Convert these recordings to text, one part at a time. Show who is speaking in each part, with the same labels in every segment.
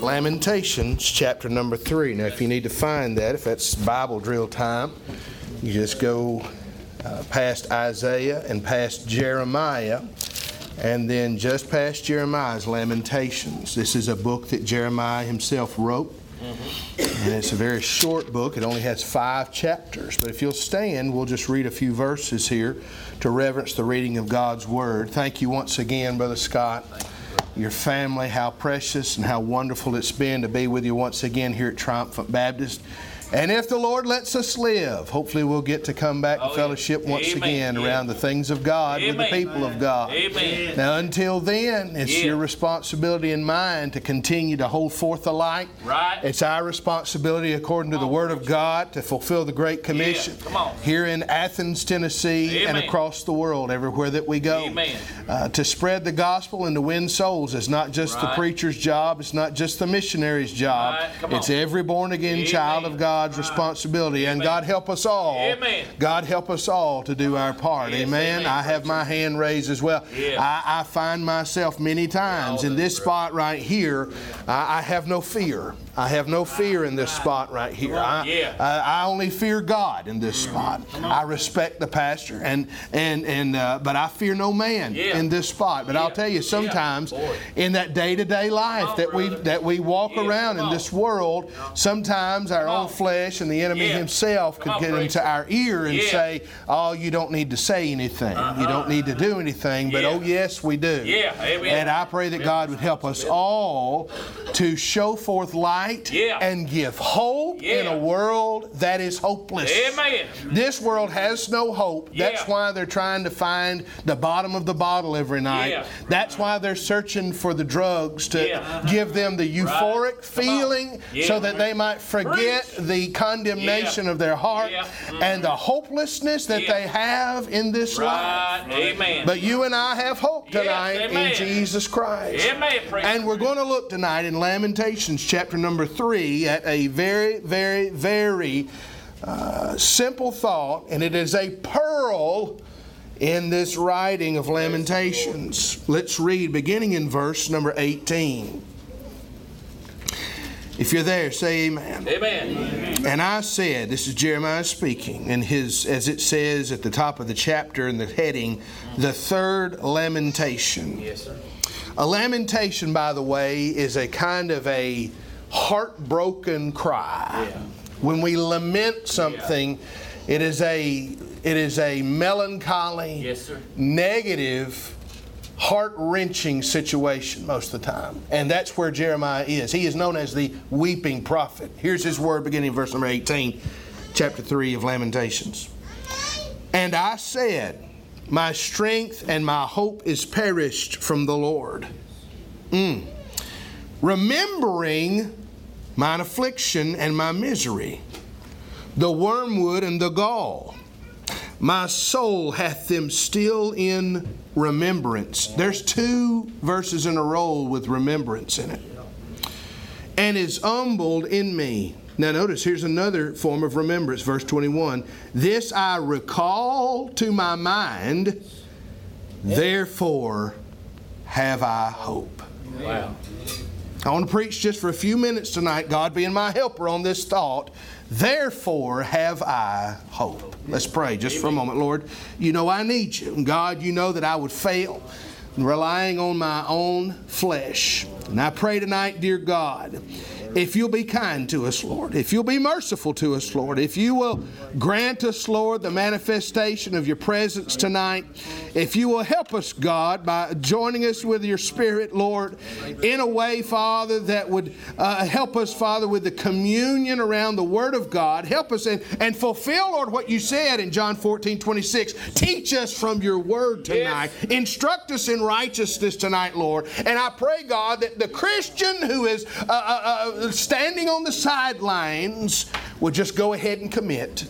Speaker 1: Lamentations chapter number three. Now, if you need to find that, if that's Bible drill time, you just go uh, past Isaiah and past Jeremiah, and then just past Jeremiah's Lamentations. This is a book that Jeremiah himself wrote. Mm-hmm. And it's a very short book. It only has five chapters. But if you'll stand, we'll just read a few verses here to reverence the reading of God's Word. Thank you once again, Brother Scott your family, how precious and how wonderful it's been to be with you once again here at Triumphant Baptist. And if the Lord lets us live, hopefully we'll get to come back
Speaker 2: Oh,
Speaker 1: and fellowship
Speaker 2: yeah.
Speaker 1: once
Speaker 2: Amen.
Speaker 1: again
Speaker 2: Yeah.
Speaker 1: around the things of God with the people of God.
Speaker 2: Amen.
Speaker 1: Now, until then, it's
Speaker 2: Yeah.
Speaker 1: your responsibility and mine to continue to hold forth the light.
Speaker 2: Right.
Speaker 1: It's our responsibility, according to the Word of God, to fulfill the Great Commission
Speaker 2: Come on.
Speaker 1: here in Athens, Tennessee, and across the world, everywhere that we go.
Speaker 2: Amen.
Speaker 1: Uh, to spread the gospel and to win souls is not just the preacher's job, it's not just the missionary's job.
Speaker 2: Right.
Speaker 1: It's every born again child of God's responsibility. And God help us all.
Speaker 2: Amen.
Speaker 1: God help us all to do our part.
Speaker 2: Yes,
Speaker 1: amen.
Speaker 2: amen,
Speaker 1: I have my hand raised as well.
Speaker 2: Yeah.
Speaker 1: I, I find myself many times in this spot right here, I, I have no fear. I have no fear in this spot right here. I. I, I only fear God in this spot. I respect the pastor, and and and uh, but I fear no man in this spot. But I'll tell you, sometimes in that day-to-day life that we that we walk around in this world, sometimes our own flesh and the enemy himself could get into our ear and say, "Oh, you don't need to say anything. You don't need to do anything." But oh, yes, we do.
Speaker 2: Yeah.
Speaker 1: And I pray that God would help us all to show forth light
Speaker 2: Yeah.
Speaker 1: and give hope in a world that is hopeless.
Speaker 2: Amen.
Speaker 1: This world has no hope. That's why they're trying to find the bottom of the bottle every night.
Speaker 2: Yeah.
Speaker 1: That's why they're searching for the drugs to
Speaker 2: Yeah.
Speaker 1: give them the euphoric
Speaker 2: on.
Speaker 1: feeling
Speaker 2: Yeah.
Speaker 1: so that they might forget
Speaker 2: Preach.
Speaker 1: the condemnation
Speaker 2: Yeah.
Speaker 1: of their heart
Speaker 2: Yeah. Mm-hmm.
Speaker 1: and the hopelessness that
Speaker 2: Yeah.
Speaker 1: they have in this life.
Speaker 2: Amen.
Speaker 1: But you and I have hope
Speaker 2: Yes,
Speaker 1: tonight in. Jesus Christ.
Speaker 2: Amen.
Speaker 1: And we're going to look tonight in Lamentations chapter number three at a very, very, very uh, simple thought, and it is a pearl in this writing of Lamentations. Let's read beginning in verse number 18. If you're there, say amen.
Speaker 2: Amen.
Speaker 1: And I said, this is Jeremiah speaking, and his, as it says at the top of the chapter in the heading, the third lamentation.
Speaker 2: Yes, sir.
Speaker 1: A lamentation, by the way, is a kind of a heartbroken cry.
Speaker 2: Yeah.
Speaker 1: When we lament something, it is a it is a melancholy,
Speaker 2: Yes, sir.
Speaker 1: negative, heart wrenching situation most of the time. And that's where Jeremiah is. He is known as the weeping prophet. Here's his word beginning in verse number 18, chapter 3 of Lamentations. And I said, My strength and my hope is perished from the Lord. Mm. Remembering mine affliction and my misery, the wormwood and the gall. My soul hath them still in remembrance. There's two verses in a row with remembrance in it. And is humbled in me. Now, notice here's another form of remembrance, verse 21. This I recall to my mind, therefore have I hope.
Speaker 2: Wow.
Speaker 1: I want to preach just for a few minutes tonight, God being my helper on this thought. Therefore have I hope. Let's pray just for a moment. Lord, you know I need you. And God, you know that I would fail relying on my own flesh. And I pray tonight, dear God, if you'll be kind to us, Lord, if you'll be merciful to us, Lord, if you will grant us, Lord, the manifestation of your presence tonight, if you will help us, God, by joining us with your Spirit, Lord, in a way, Father, that would uh, help us, Father, with the communion around the Word of God. Help us and, and fulfill, Lord, what you said in John 14, 26. Teach us from your Word tonight. Instruct us in righteousness tonight, Lord. And I pray, God, that the Christian who is uh, uh, uh, standing on the sidelines would just go ahead and commit.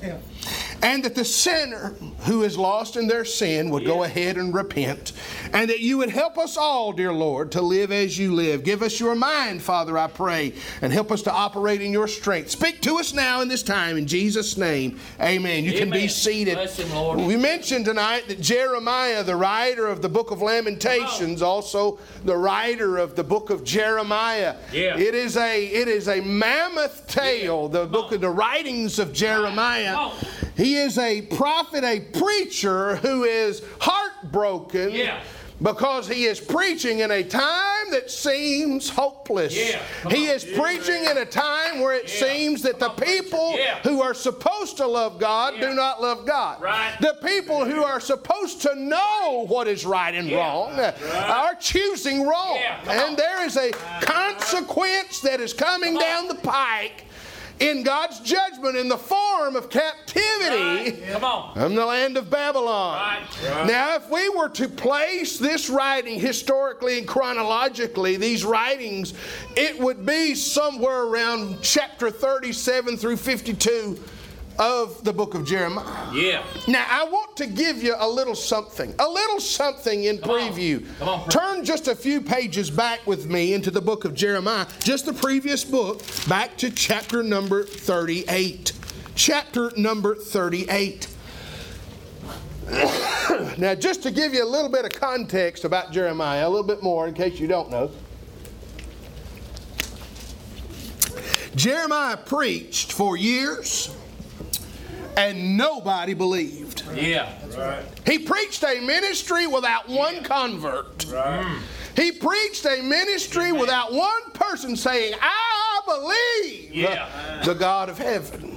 Speaker 1: And that the sinner who is lost in their sin would go ahead and repent. And that you would help us all, dear Lord, to live as you live. Give us your mind, Father, I pray, and help us to operate in your strength. Speak to us now in this time in Jesus' name. Amen. You can be seated.
Speaker 2: Him.
Speaker 1: We mentioned tonight that Jeremiah, the writer of the book of Lamentations, also the writer of the book of Jeremiah.
Speaker 2: Yeah.
Speaker 1: It is a it is a mammoth tale, the book of the writings of Jeremiah.
Speaker 2: Come.
Speaker 1: He is a prophet, a preacher who is heartbroken
Speaker 2: Yeah.
Speaker 1: because he is preaching in a time that seems hopeless.
Speaker 2: Yeah.
Speaker 1: He
Speaker 2: on.
Speaker 1: is preaching in a time where it
Speaker 2: Yeah.
Speaker 1: seems that the people
Speaker 2: Yeah.
Speaker 1: who are supposed to love God
Speaker 2: Yeah.
Speaker 1: do not love God.
Speaker 2: Right.
Speaker 1: The people who are supposed to know what is right and
Speaker 2: Yeah.
Speaker 1: wrong uh, are choosing wrong.
Speaker 2: Yeah,
Speaker 1: And
Speaker 2: on.
Speaker 1: there is a consequence that is coming down the pike in God's judgment in the form of captivity
Speaker 2: Right. On.
Speaker 1: from the land of Babylon.
Speaker 2: Right.
Speaker 1: Now, if we were to place this writing historically and chronologically, these writings, it would be somewhere around chapter 37 through 52 of the book of Jeremiah.
Speaker 2: Yeah.
Speaker 1: Now, I want to give you a little something, a little something in
Speaker 2: Come on.
Speaker 1: preview.
Speaker 2: Come on.
Speaker 1: Turn just a few pages back with me into the book of Jeremiah, just the previous book, back to chapter number 38. Chapter number 38. now, just to give you a little bit of context about Jeremiah, a little bit more in case you don't know. Jeremiah preached for years and nobody believed.
Speaker 2: Yeah. Right.
Speaker 1: He preached a ministry without one convert. Right. He preached a ministry without one person saying, I believe
Speaker 2: Yeah.
Speaker 1: the God of heaven.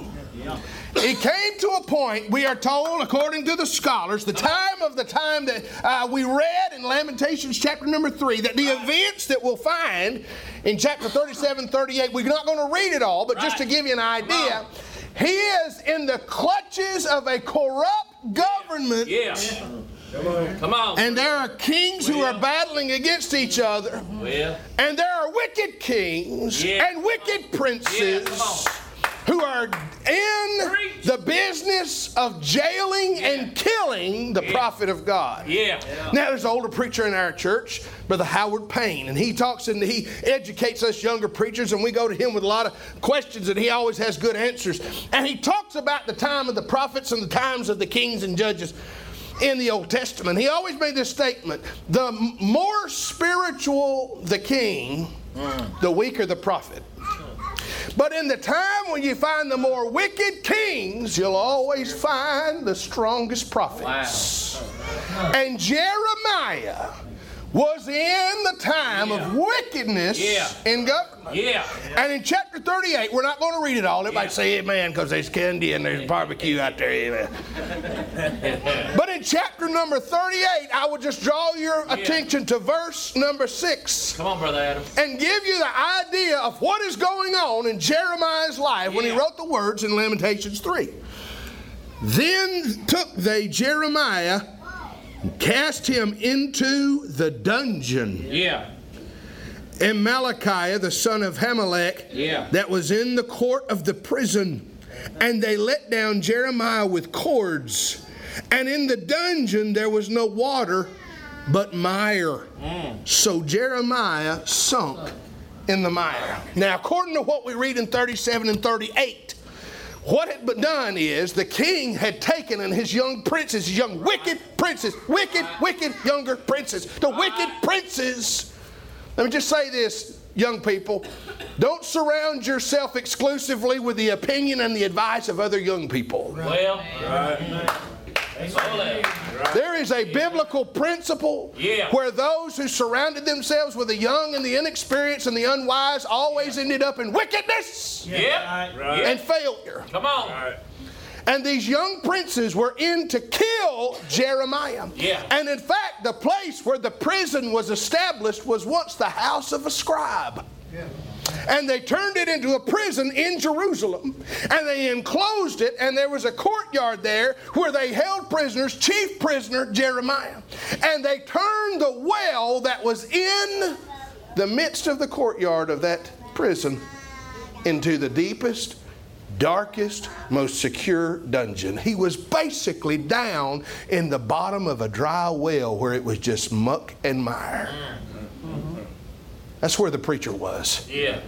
Speaker 1: It came to a point, we are told, according to the scholars, the time of the time that uh, we read in Lamentations chapter number 3, that the events that we'll find in chapter 37, 38, we're not going to read it all, but just to give you an idea, he is in the clutches of a corrupt government.
Speaker 2: Yeah. Come on.
Speaker 1: And there are kings who are battling against each other.
Speaker 2: Well.
Speaker 1: And there are wicked kings
Speaker 2: Yeah.
Speaker 1: and wicked
Speaker 2: Yeah,
Speaker 1: princes
Speaker 2: come on.
Speaker 1: Who are in the business of jailing and killing the prophet of God.
Speaker 2: Yeah.
Speaker 1: Now, there's an older preacher in our church, Brother Howard Payne, and he talks and he educates us younger preachers, and we go to him with a lot of questions, and he always has good answers. And he talks about the time of the prophets and the times of the kings and judges in the Old Testament. He always made this statement the more spiritual the king, mm. the weaker the prophet. But in the time when you find the more wicked kings, you'll always find the strongest prophets. And Jeremiah was in the time of wickedness
Speaker 2: Yeah.
Speaker 1: in government.
Speaker 2: Yeah.
Speaker 1: And in chapter 38, we're not going to read it all. Everybody
Speaker 2: Yeah.
Speaker 1: say amen because there's candy and there's barbecue out there. Amen. but in chapter number 38, I would just draw your attention to verse number 6
Speaker 2: Come on, Brother Adam.
Speaker 1: and give you the idea of what is going on in Jeremiah's life when he wrote the words in Lamentations 3. Then took they Jeremiah and cast him into the dungeon.
Speaker 2: Yeah.
Speaker 1: And Malchiah, the son of Hammelech,
Speaker 2: Yeah.
Speaker 1: that was in the court of the prison. And they let down Jeremiah with cords. And in the dungeon there was no water, but mire. Mm. So Jeremiah sunk in the mire. Now, according to what we read in 37 and 38, what had been done is the king had taken and his young princes, his young wicked princes, wicked, wicked younger princes, the wicked princes. Let me just say this, young people. Don't surround yourself exclusively with the opinion and the advice of other young people.
Speaker 2: Well. Ole.
Speaker 1: There is a biblical principle where those who surrounded themselves with the young and the inexperienced and the unwise always ended up in wickedness and failure.
Speaker 2: Come on.
Speaker 1: And these young princes were in to kill Jeremiah.
Speaker 2: Yeah.
Speaker 1: And in fact, the place where the prison was established was once the house of a scribe. And they turned it into a prison in Jerusalem. And they enclosed it, and there was a courtyard there where they held prisoners, chief prisoner Jeremiah. And they turned the well that was in the midst of the courtyard of that prison into the deepest, darkest, most secure dungeon. He was basically down in the bottom of a dry well where it was just muck and mire. Mm-hmm. That's where the preacher was.
Speaker 2: Yeah.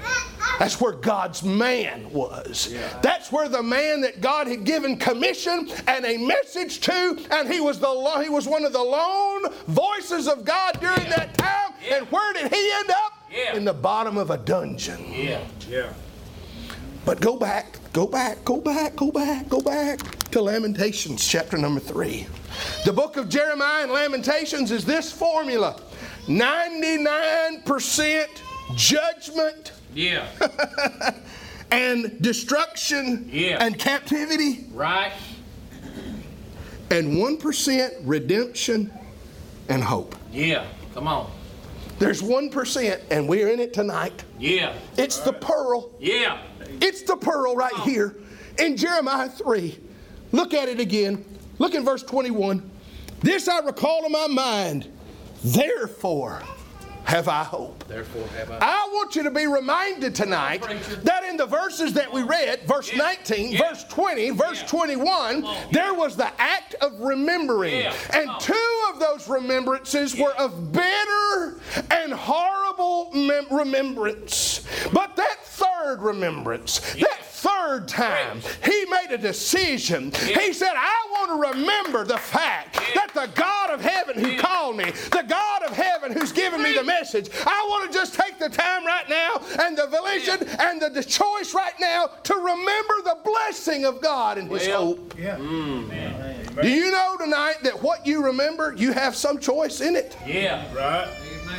Speaker 1: That's where God's man was. Yeah. That's where the man that God had given commission and a message to, and he was the lo- he was one of the lone voices of God during
Speaker 2: Yeah.
Speaker 1: that time.
Speaker 2: Yeah.
Speaker 1: And where did he end up?
Speaker 2: Yeah.
Speaker 1: In the bottom of a dungeon.
Speaker 2: Yeah.
Speaker 3: Yeah.
Speaker 1: But go back, go back, go back, go back, go back to Lamentations chapter number three. The book of Jeremiah and Lamentations is this formula 99% judgment
Speaker 2: Yeah.
Speaker 1: and destruction
Speaker 2: Yeah.
Speaker 1: and captivity,
Speaker 2: Right.
Speaker 1: and 1% redemption and hope.
Speaker 2: Yeah. Come on.
Speaker 1: There's 1%, and we're in it tonight.
Speaker 2: Yeah.
Speaker 1: It's the pearl.
Speaker 2: Yeah.
Speaker 1: It's the pearl right here in Jeremiah 3. Look at it again. Look in verse 21. This I recall in my mind, therefore have I hope.
Speaker 2: Therefore have I.
Speaker 1: I want you to be reminded tonight that in the verses that we read, verse
Speaker 2: Yeah.
Speaker 1: 19,
Speaker 2: Yeah.
Speaker 1: verse 20, verse
Speaker 2: Yeah.
Speaker 1: 21,
Speaker 2: Come
Speaker 1: there was the act of remembering. And two of those remembrances were of bitter and horrible mem- remembrance. But that third remembrance, that third time, he made a decision.
Speaker 2: Yeah.
Speaker 1: He said, I want to remember the fact
Speaker 2: Yeah.
Speaker 1: that the God of heaven who
Speaker 2: Yeah.
Speaker 1: called me, the God of heaven who's given me the message, I want to just take the time right now and the volition and the, the choice right now to remember the blessing of God and His
Speaker 2: Well,
Speaker 1: hope.
Speaker 3: Yeah. Mm.
Speaker 1: Do you know tonight that what you remember, you have some choice in it?
Speaker 2: Yeah.
Speaker 3: Right.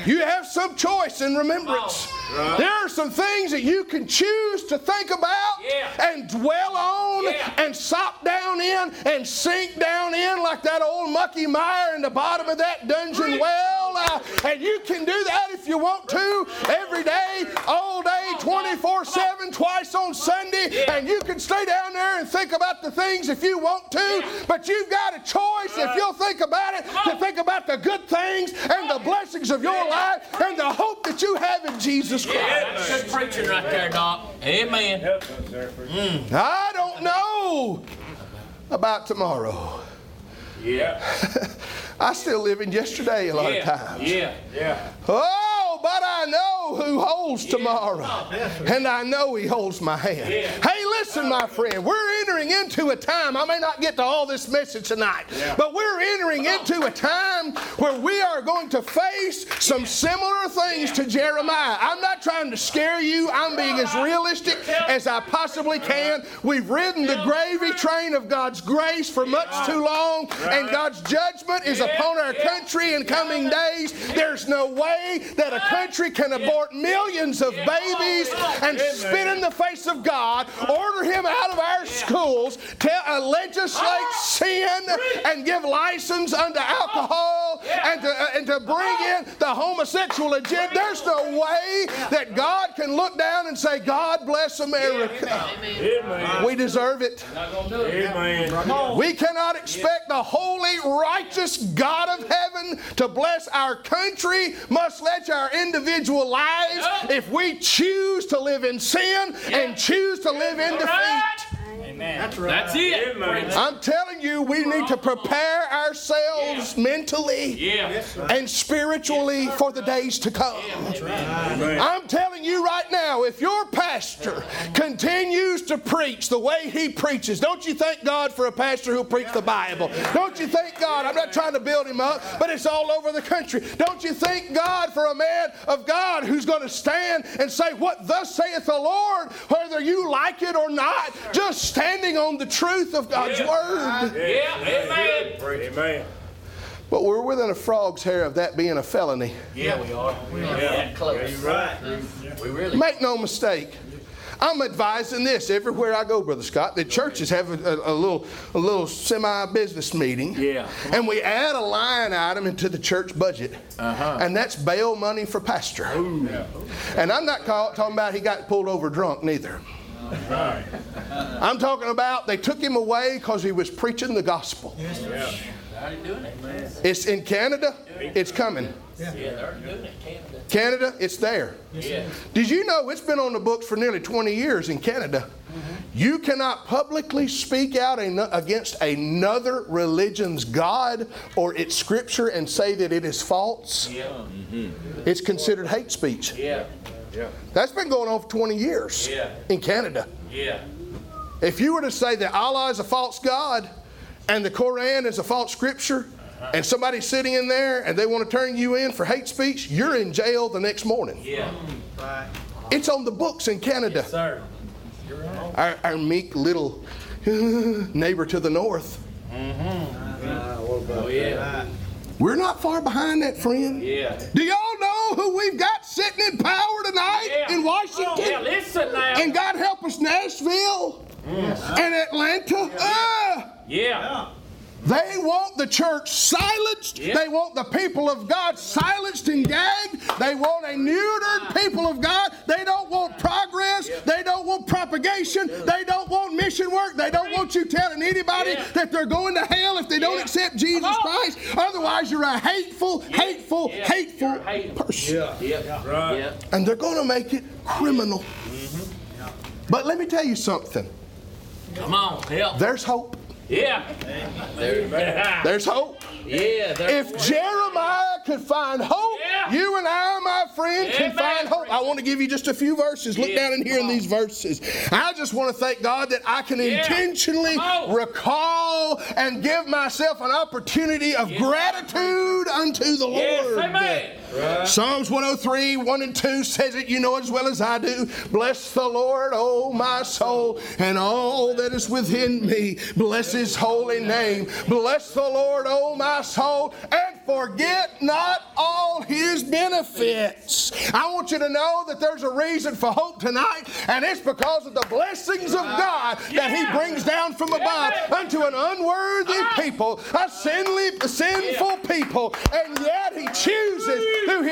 Speaker 1: You have some choice in remembrance.
Speaker 3: Right.
Speaker 1: There are some things that you can choose to think about
Speaker 2: Yeah.
Speaker 1: and dwell on
Speaker 2: Yeah.
Speaker 1: and sop down in and sink down in like that old mucky mire in the bottom of that dungeon well. Uh, and you can do that if you want to every day, all day, 24 7, twice on Sunday.
Speaker 2: Yeah.
Speaker 1: And you can stay down there and think about the things if you want to. But you've got a choice if you'll think about it to think about the good things and the blessings of your life and the hope that you have in Jesus Christ.
Speaker 2: Yeah. That's good preaching right there, Doc. Amen.
Speaker 3: Help us there for mm.
Speaker 1: I don't know about tomorrow.
Speaker 2: Yeah.
Speaker 1: I still live in yesterday a lot of times.
Speaker 2: Yeah.
Speaker 3: Yeah.
Speaker 1: Oh, but I know who holds tomorrow. Oh, and I know he holds my hand.
Speaker 2: Yeah.
Speaker 1: Hey, listen, my friend, we're entering into a time. I may not get to all this message tonight, but we're entering into a time where we are going to face some similar things to Jeremiah. I'm not trying to scare you, I'm being as realistic as I possibly can. We've ridden the gravy train of God's grace for much too long, and God's judgment is upon our country in coming days. There's no way that a country can abort millions of babies and spit in the face of God, order him out of our schools, tell, uh, legislate sin, and give license unto alcohol, and to, uh, and to bring in the homosexual agenda. There's no way that God can look down and say, God bless America.
Speaker 3: Amen.
Speaker 1: We deserve it.
Speaker 2: Not gonna do it.
Speaker 3: Amen.
Speaker 1: We cannot expect the holy, righteous God of heaven to bless our country, much less our individual lives, if we choose to live in sin and choose to live in defeat.
Speaker 2: That's right. That's it.
Speaker 3: Amen.
Speaker 1: I'm telling you, we need to prepare ourselves mentally
Speaker 2: Yeah.
Speaker 1: and spiritually for the days to come.
Speaker 3: Amen.
Speaker 1: I'm telling you right now, if your pastor continues to preach the way he preaches, don't you thank God for a pastor who preached the Bible? Don't you thank God? I'm not trying to build him up, but it's all over the country. Don't you thank God for a man of God who's going to stand and say, What thus saith the Lord, whether you like it or not, just standing on the truth of God's
Speaker 2: Yeah.
Speaker 1: word.
Speaker 2: Yeah. Amen.
Speaker 3: Amen.
Speaker 1: But we're within a frog's hair of that being a felony.
Speaker 2: Yeah, we are. We are that close.
Speaker 3: You're right.
Speaker 2: We really.
Speaker 1: Make no mistake. I'm advising this everywhere I go, Brother Scott. The churches have a, a, a little, a little semi-business meeting,
Speaker 2: Yeah.
Speaker 1: and we add a line item into the church budget,
Speaker 2: Uh-huh.
Speaker 1: and that's bail money for pastor. And I'm not call, talking about he got pulled over drunk, neither. I'm talking about they took him away because he was preaching the gospel.
Speaker 3: Yeah.
Speaker 2: Already doing it.
Speaker 1: It's in Canada. It's coming.
Speaker 2: Yeah, they're already doing it. Canada.
Speaker 1: Canada, it's there. Did you know it's been on the books for nearly 20 years in Canada? Mm-hmm. You cannot publicly speak out against another religion's God or its scripture and say that it is false.
Speaker 2: Mm-hmm.
Speaker 1: It's considered hate speech.
Speaker 2: Yeah,
Speaker 1: That's been going on for 20 years
Speaker 2: Yeah.
Speaker 1: in Canada.
Speaker 2: yeah.
Speaker 1: If you were to say that Allah is a false God and the Koran is a false scripture, uh-huh. and somebody's sitting in there and they want to turn you in for hate speech, you're in jail the next morning.
Speaker 2: Yeah. Right.
Speaker 1: It's on the books in Canada.
Speaker 2: Sir.
Speaker 1: Our, our meek little neighbor to the north. Mm-hmm.
Speaker 2: Oh, yeah.
Speaker 1: We're not far behind that, friend.
Speaker 2: Yeah.
Speaker 1: Do y'all know who we've got sitting in power tonight
Speaker 2: Yeah.
Speaker 1: in Washington?
Speaker 2: Oh, yeah, listen now.
Speaker 1: And God help us, Nashville and Atlanta. Ah!
Speaker 2: Yeah.
Speaker 1: They want the church silenced.
Speaker 2: Yeah.
Speaker 1: They want the people of God silenced and gagged. They want a neutered people of God. They don't want progress. They don't want propagation. They don't want mission work. They don't want you telling anybody
Speaker 2: Yeah.
Speaker 1: that they're going to hell if they don't accept Jesus Christ. Otherwise, you're a hateful, hateful,
Speaker 2: Yeah.
Speaker 1: hateful
Speaker 2: You're
Speaker 1: person.
Speaker 2: Yeah.
Speaker 3: Right.
Speaker 2: Yeah.
Speaker 1: And they're going to make it criminal. Mm-hmm. But let me tell you something.
Speaker 2: Come on, help.
Speaker 1: There's hope.
Speaker 2: Yeah. There,
Speaker 1: There's hope.
Speaker 2: Yeah.
Speaker 1: If Jeremiah could find hope,
Speaker 2: Yeah.
Speaker 1: you and I, my friend, can
Speaker 2: Amen.
Speaker 1: find hope. I want to give you just a few verses. Look
Speaker 2: Yeah.
Speaker 1: down in here in these verses. I just want to thank God that I can
Speaker 2: Yeah.
Speaker 1: intentionally recall and give myself an opportunity of gratitude unto the Lord.
Speaker 2: amen.
Speaker 1: Psalms 103, 1 and 2 says it, you know as well as I do. Bless the Lord, O my soul, and all that is within me. Bless his holy name. Bless the Lord, O my soul, and forget not all his benefits. I want you to know that there's a reason for hope tonight, and it's because of the blessings of God that he brings down from above unto an unworthy uh-huh. people, a sinly, sinful people, and yet he chooses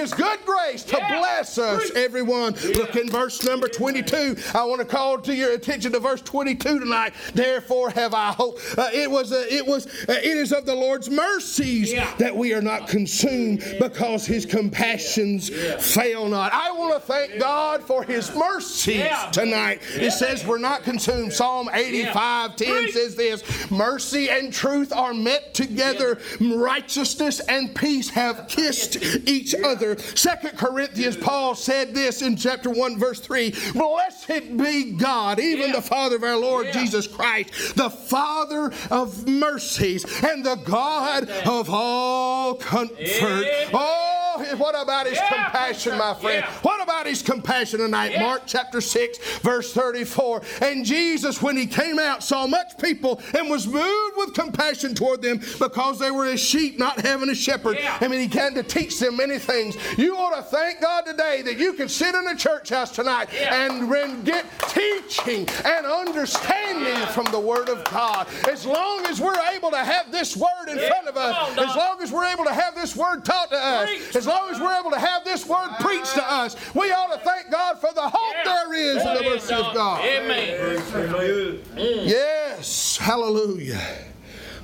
Speaker 1: his good grace to
Speaker 2: Yeah.
Speaker 1: bless us, everyone. Look in verse number 22. I want to call to your attention to verse 22 tonight. Therefore have I hope. Uh, it was, uh, it was, uh, it is of the Lord's mercies
Speaker 2: Yeah.
Speaker 1: that we are not consumed because his compassions fail not. I want to thank God for his mercies
Speaker 2: Yeah.
Speaker 1: tonight. It says we're not consumed. Psalm 85 10 says this Mercy and truth are met together, righteousness and peace have kissed each other. Second Corinthians, Paul said this in chapter 1, verse 3 Blessed be God, even
Speaker 2: Yeah.
Speaker 1: the Father of our Lord
Speaker 2: Yeah.
Speaker 1: Jesus Christ, the Father of mercies and the God of all comfort.
Speaker 2: Amen.
Speaker 1: Oh, what about his
Speaker 2: Yeah,
Speaker 1: compassion, my friend?
Speaker 2: yeah.
Speaker 1: What about his compassion tonight?
Speaker 2: Yeah.
Speaker 1: Mark chapter 6, verse 34. And Jesus, when he came out, saw much people and was moved with compassion toward them because they were as sheep not having a shepherd. I mean, he came to teach them many things. You ought to thank God today that you can sit in a church house tonight and get teaching and understanding from the Word of God. As long as we're able to have this Word in front of us,
Speaker 2: on,
Speaker 1: as long as we're able to have this Word taught to us. As long as we're able to have this Word preached to us, we ought to thank God for the hope there is in the
Speaker 2: There
Speaker 1: mercy of God.
Speaker 2: Amen.
Speaker 3: Good.
Speaker 1: Yes, hallelujah.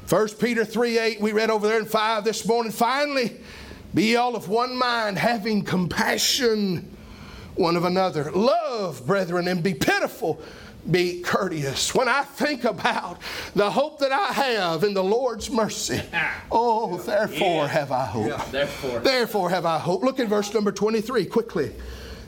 Speaker 1: 1 Peter 3 8, we read over there in 5 this morning. Finally, be all of one mind, having compassion one of another. Love, brethren, and be pitiful. Be courteous. When I think about the hope that I have in the Lord's mercy, ah. oh, therefore
Speaker 2: Yeah.
Speaker 1: have I hope.
Speaker 2: Therefore.
Speaker 1: Therefore have I hope. Look at verse number 23 quickly.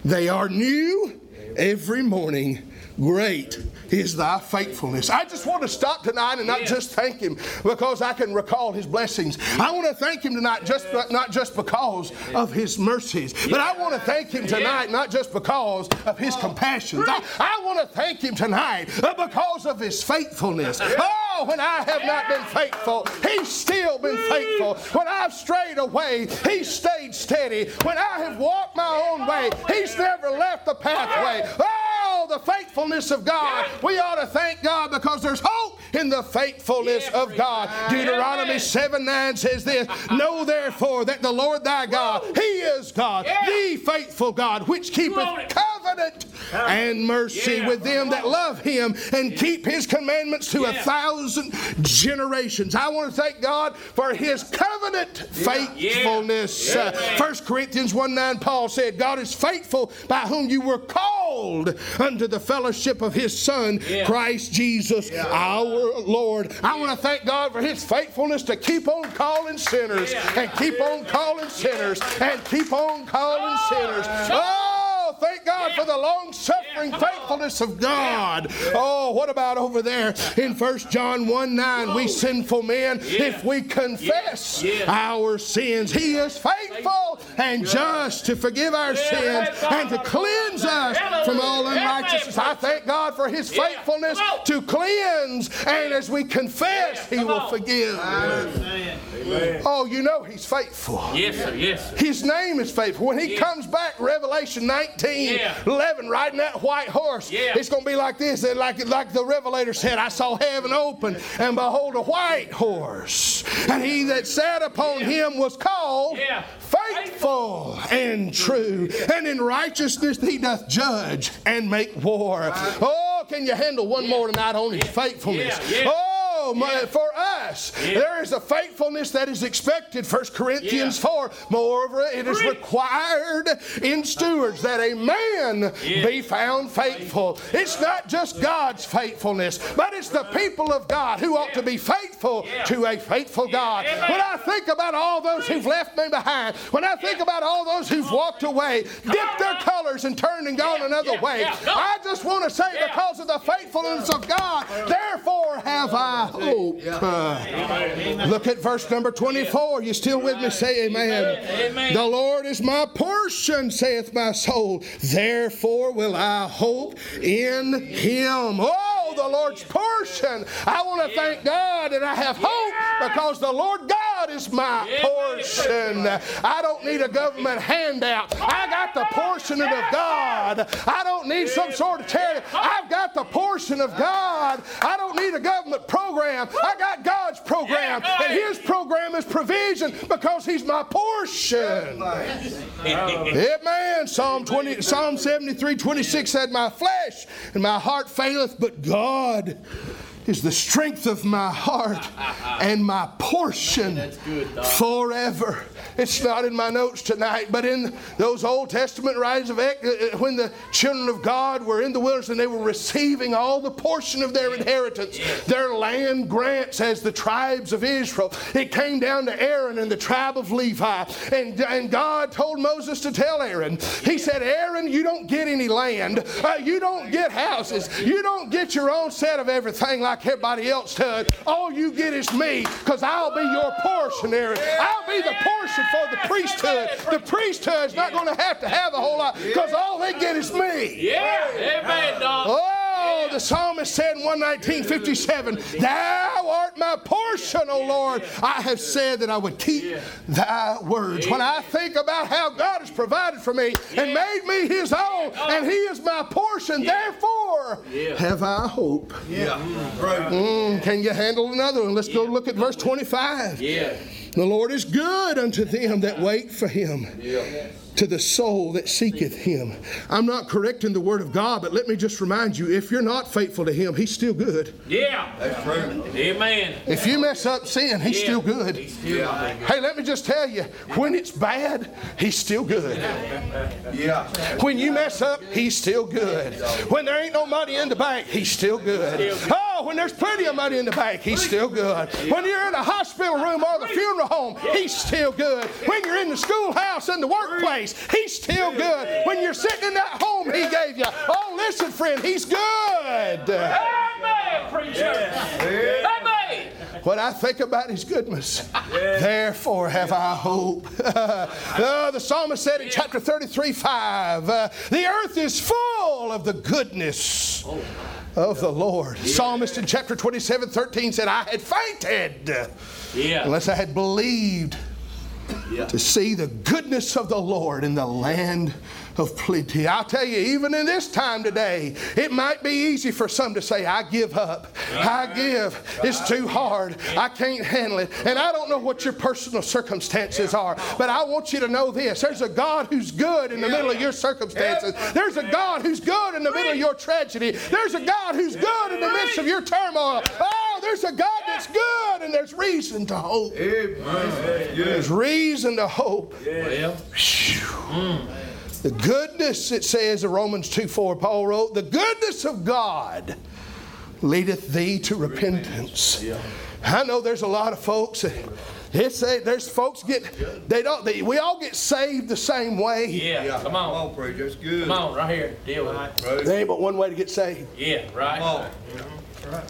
Speaker 1: They are new every morning. Great is thy faithfulness. I just want to stop tonight and not
Speaker 2: Yeah.
Speaker 1: just thank him because I can recall his blessings. I want to thank him tonight just not just because of his mercies, but I want to thank him tonight not just because of his compassion. I, I want to thank him tonight because of his faithfulness. Oh, when I have not been faithful, he's still been faithful. When I've strayed away, he's stayed steady. When I have walked my own way, he's never left the pathway. Oh, the faithfulness of God. We ought to thank God because there's hope in the faithfulness
Speaker 2: Yeah,
Speaker 1: of God. Deuteronomy 7 9 says this Know therefore that the Lord thy God, he is God, the faithful God, which keepeth covenant and mercy with them that love him and keep his commandments to a thousand generations. I want to thank God for his covenant faithfulness. Uh, 1 Corinthians 1 9, Paul said, God is faithful by whom you were called unto the fellowship of his Son,
Speaker 2: Yeah.
Speaker 1: Christ Jesus our Lord. I want to thank God for his faithfulness to keep on calling sinners
Speaker 2: Yeah.
Speaker 1: and keep on calling sinners and keep on calling oh, sinners. Oh, thank God for the long suffering
Speaker 2: Yeah, come on.
Speaker 1: faithfulness of God. Oh, what about over there in 1 John 1 9? We sinful men, if we confess our sins, He is faithful and just to forgive our sins and to cleanse us from all unrighteousness. I thank God for His faithfulness to cleanse, and as we confess, He will
Speaker 2: on.
Speaker 1: forgive.
Speaker 3: Amen.
Speaker 1: Oh, you know He's faithful.
Speaker 2: Yes, sir. Yes, sir.
Speaker 1: His name is faithful. When he
Speaker 2: Yeah.
Speaker 1: comes back, Revelation 19,
Speaker 2: Yeah.
Speaker 1: 11, riding that white horse,
Speaker 2: Yeah.
Speaker 1: it's going to be like this. And Like, like the Revelator said, I saw heaven open, and behold, a white horse. And he that sat upon him was called
Speaker 2: Yeah.
Speaker 1: faithful and true. And in righteousness he doth judge and make war. Oh, can you handle one more tonight on his faithfulness?
Speaker 2: Yeah, yeah.
Speaker 1: Oh, for us, there is a faithfulness that is expected. 1 Corinthians
Speaker 2: Yeah.
Speaker 1: 4. Moreover, it is required in stewards that a man be found faithful. It's not just God's faithfulness, but it's the people of God who ought to be faithful to a faithful God. When I think about all those who've left me behind, when I think about all those who've walked away, dipped their colors and turned and gone another way. I just want to say, because of the faithfulness of God, therefore have I hope. Uh, look at verse number 24. You still with me? Say amen.
Speaker 2: Amen.
Speaker 1: The Lord is my portion, saith my soul. Therefore will I hope in him. Oh, the Lord's portion. I want to thank God that I have hope because the Lord God is my portion. I don't need a government handout. I got the portion of God. I don't need some sort of charity. I've got the portion of God. I don't need a government program. I got God's program. And His program is provision because He's my portion. Amen. Psalm 20, Psalm 73, 26 said, My flesh and my heart faileth, but God is the strength of my heart and my portion forever. It's not in my notes tonight, but in those Old Testament writings of Ex- uh, when the children of God were in the wilderness and they were receiving all the portion of their inheritance, their land grants as the tribes of Israel. It came down to Aaron and the tribe of Levi. And, and God told Moses to tell Aaron, He said, Aaron, you don't get any land. Uh, you don't get houses. You don't get your own set of everything like everybody else does. All you get is me because I'll be your portion, Aaron. I'll be the portion for the priesthood. The priesthood's not going to have to have a whole lot because all they get is me.
Speaker 2: Yeah. Amen, dog.
Speaker 1: Oh, the psalmist said in 119.57, Thou art my portion, O Lord. I have said that I would keep thy words. When I think about how God has provided for me and made me his own, and he is my portion, therefore have I hope.
Speaker 3: Yeah. Right.
Speaker 1: Mm, can you handle another one? Let's go look at verse 25.
Speaker 2: Yeah.
Speaker 1: The Lord is good unto them that wait for him, to the soul that seeketh him. I'm not correcting the word of God, but let me just remind you if you're not faithful to him, he's still good.
Speaker 2: Yeah.
Speaker 3: That's true.
Speaker 2: Amen.
Speaker 1: If you mess up sin, he's
Speaker 2: Yeah.
Speaker 1: still good.
Speaker 2: He's still
Speaker 3: Yeah.
Speaker 1: Hey, let me just tell you, when it's bad, he's still good.
Speaker 3: Yeah.
Speaker 1: When you mess up, he's still good. When there ain't no money in the bank, he's still good. Oh, when there's plenty of money in the bank, he's still good. When you're in a hospital room or the funeral home, he's still good. When you're in the schoolhouse and the workplace, he's still good. When you're sitting in that home he gave you, oh, listen, friend, he's good.
Speaker 2: Amen, preacher. Amen.
Speaker 1: When I think about his goodness, therefore have I hope. Uh, the psalmist said in chapter 33 5, uh, the earth is full of the goodness of the Lord. Psalmist in chapter 27 13 said, I had fainted
Speaker 2: Yeah.
Speaker 1: unless I had believed to see the goodness of the Lord in the land of plenty. I'll tell you, even in this time today, it might be easy for some to say, I give up. I give. It's too hard. I can't handle it. And I don't know what your personal circumstances are, but I want you to know this there's a God who's good in the middle of your circumstances, there's a God who's good in the middle of your tragedy, there's a God who's good in the midst of your turmoil. Oh, there's a God that's good, and there's reason to hope. There's reason to hope.
Speaker 2: Well,
Speaker 1: The goodness, it says in Romans 2 4, Paul wrote, the goodness of God leadeth thee to repentance. I know there's a lot of folks that it's a, there's folks get they don't they, we all get saved the same way.
Speaker 2: yeah, come
Speaker 3: Come
Speaker 2: on.
Speaker 3: on, preacher, that's good.
Speaker 2: Come on, right here. Deal with it.
Speaker 3: Right.
Speaker 1: There ain't but one way to get saved.
Speaker 2: Yeah,
Speaker 3: Come
Speaker 2: right.
Speaker 3: on.
Speaker 2: Yeah.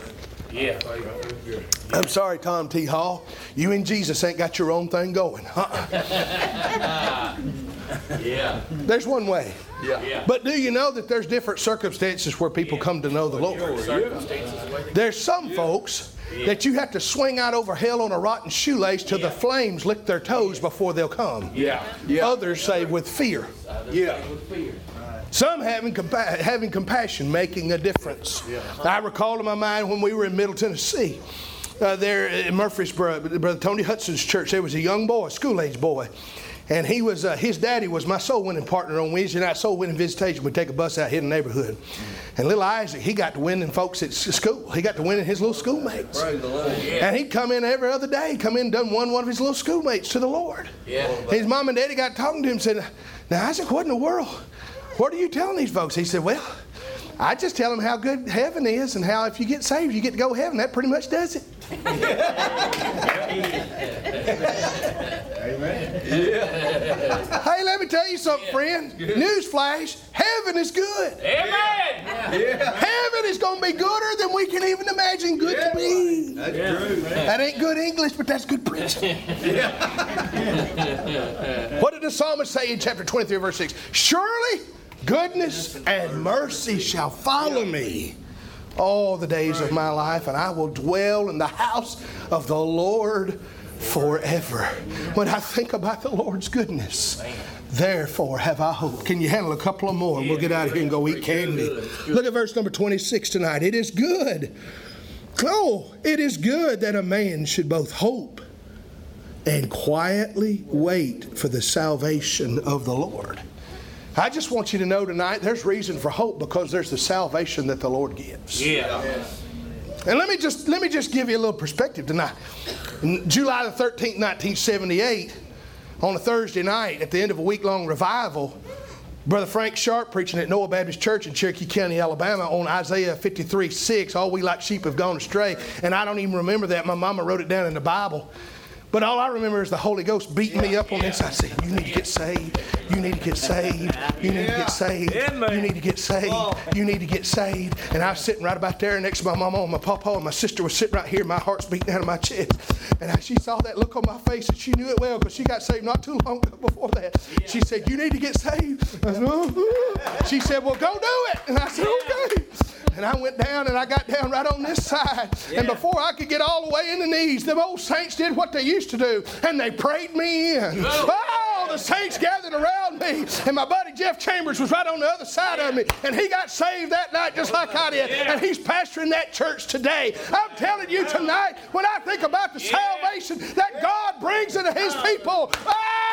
Speaker 1: I'm sorry, Tom T. Hall. You and Jesus ain't got your own thing going. Uh-uh.
Speaker 2: Yeah.
Speaker 1: There's one way.
Speaker 2: Yeah.
Speaker 1: But do you know that there's different circumstances where people come to know the Lord?
Speaker 2: Circumstances the way they
Speaker 1: There's some folks that you have to swing out over hell on a rotten shoelace till the flames lick their toes before they'll come.
Speaker 2: Yeah.
Speaker 1: Others say with fear.
Speaker 3: Yeah.
Speaker 1: Some having, compa- having compassion, making a difference. I recall in my mind when we were in Middle Tennessee, uh, there in Murfreesboro, Brother Tony Hudson's church, there was a young boy, a school age boy. And he was, uh, his daddy was my soul winning partner on Wednesday night soul winning visitation. We'd take a bus out here in the neighborhood. And little Isaac, he got to winning folks at school. He got to winning his little schoolmates.
Speaker 3: Praise.
Speaker 1: And he'd come in every other day, come in done one one of his little schoolmates to the Lord.
Speaker 2: Yeah.
Speaker 1: His mom and daddy got talking to him and said, Now, Isaac, what in the world? What are you telling these folks? He said, Well, I just tell them how good heaven is and how if you get saved, you get to go to heaven. That pretty much does it. Amen. Yeah. Hey, let me tell you something, friend. Newsflash heaven is good.
Speaker 2: Amen. Yeah.
Speaker 1: Heaven is going to be gooder than we can even imagine good to be.
Speaker 3: That's true. Man.
Speaker 1: That ain't good English, but that's good preaching. what did the psalmist say in chapter 23, verse 6? Surely goodness and mercy shall follow me all the days of my life, and I will dwell in the house of the Lord forever. When I think about the Lord's goodness, therefore have I hope. Can you handle a couple of more? We'll get out of here and go eat candy. Look at verse number 26 tonight. It is good. Oh, it is good that a man should both hope and quietly wait for the salvation of the Lord. I just want you to know tonight there's reason for hope because there's the salvation that the Lord gives.
Speaker 2: Yeah.
Speaker 1: And let me just let me just give you a little perspective tonight. July the 13th, 1978, on a Thursday night at the end of a week-long revival, Brother Frank Sharp preaching at Noah Baptist Church in Cherokee County, Alabama, on Isaiah 53 6. All we like sheep have gone astray. And I don't even remember that. My mama wrote it down in the Bible. But all I remember is the Holy Ghost beating me up on the inside, saying, You need to get saved. You need to get saved. You need to get saved. You need to get saved. You need to get saved. And I was sitting right about there next to my mama and my papa, and my sister was sitting right here. My heart's beating out of my chest. And she saw that look on my face, and she knew it well because she got saved not too long before that. She said, You need to get saved. I said, "Uh-huh." She said, Well, go do it. And I said, Okay. And I went down and I got down right on this side. And before I could get all the way in the knees, them old saints did what they used to do and they prayed me in. Oh, the saints gathered around me. And my buddy Jeff Chambers was right on the other side of me. And he got saved that night just like I did. And he's pastoring that church today. I'm telling you tonight, when I think about the salvation that God brings into his people, oh,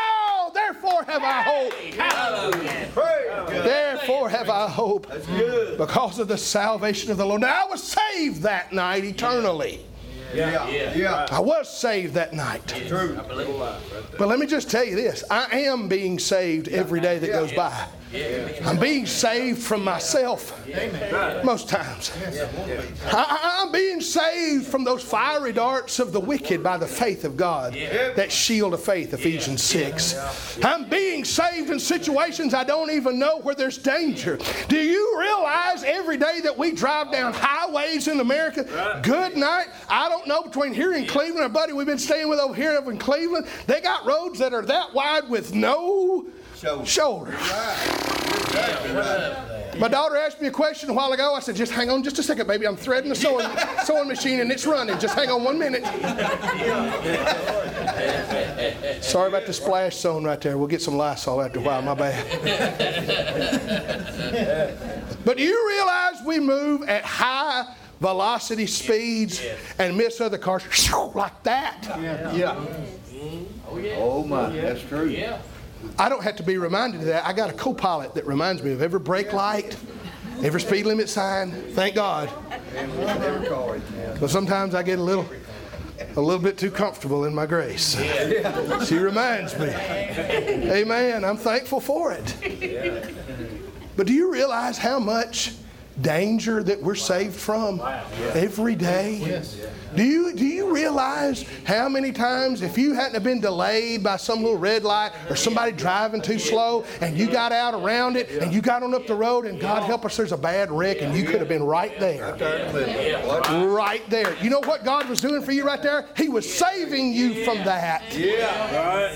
Speaker 1: therefore have I hope.
Speaker 2: Hallelujah.
Speaker 1: Therefore have I hope because of the salvation of the Lord. Now I was saved that night eternally.
Speaker 3: Yeah. Yeah.
Speaker 1: I was saved that night.
Speaker 3: True.
Speaker 1: But let me just tell you this I am being saved every day that goes by. I'm being saved from myself most times. I, am being saved from those fiery darts of the wicked by the faith of God, that shield of faith, Ephesians 6. I'm being saved in situations I don't even know where there's danger. Do you realize every day that we drive down highways in America? Good night. I don't know between here and Cleveland, our buddy we've been staying with over here over in Cleveland, they got roads that are that wide with no
Speaker 3: Show.
Speaker 1: shoulders.
Speaker 3: Exactly right.
Speaker 1: My daughter asked me a question a while ago. I said, just hang on just a second, baby. I'm threading the sewing, sewing machine and it's running. Just hang on one minute. Sorry about the splash zone right there. We'll get some Lysol after a while. My bad. but do you realize we move at high velocity speeds and miss other cars like that?
Speaker 3: Yeah. Oh, oh my, that's true.
Speaker 1: I don't have to be reminded of that. I got a co pilot that reminds me of every brake light, every speed limit sign. Thank God. But sometimes I get a little. A little bit too comfortable in my grace. She reminds me. Amen. I'm thankful for it. But do you realize how much danger that we're saved from every day? Do you, do you realize how many times, if you hadn't have been delayed by some little red light or somebody driving too slow and you got out around it and you got on up the road and God help us, there's a bad wreck and you could have been right there. Right there. You know what God was doing for you right there? He was saving you from that. Yeah. Right.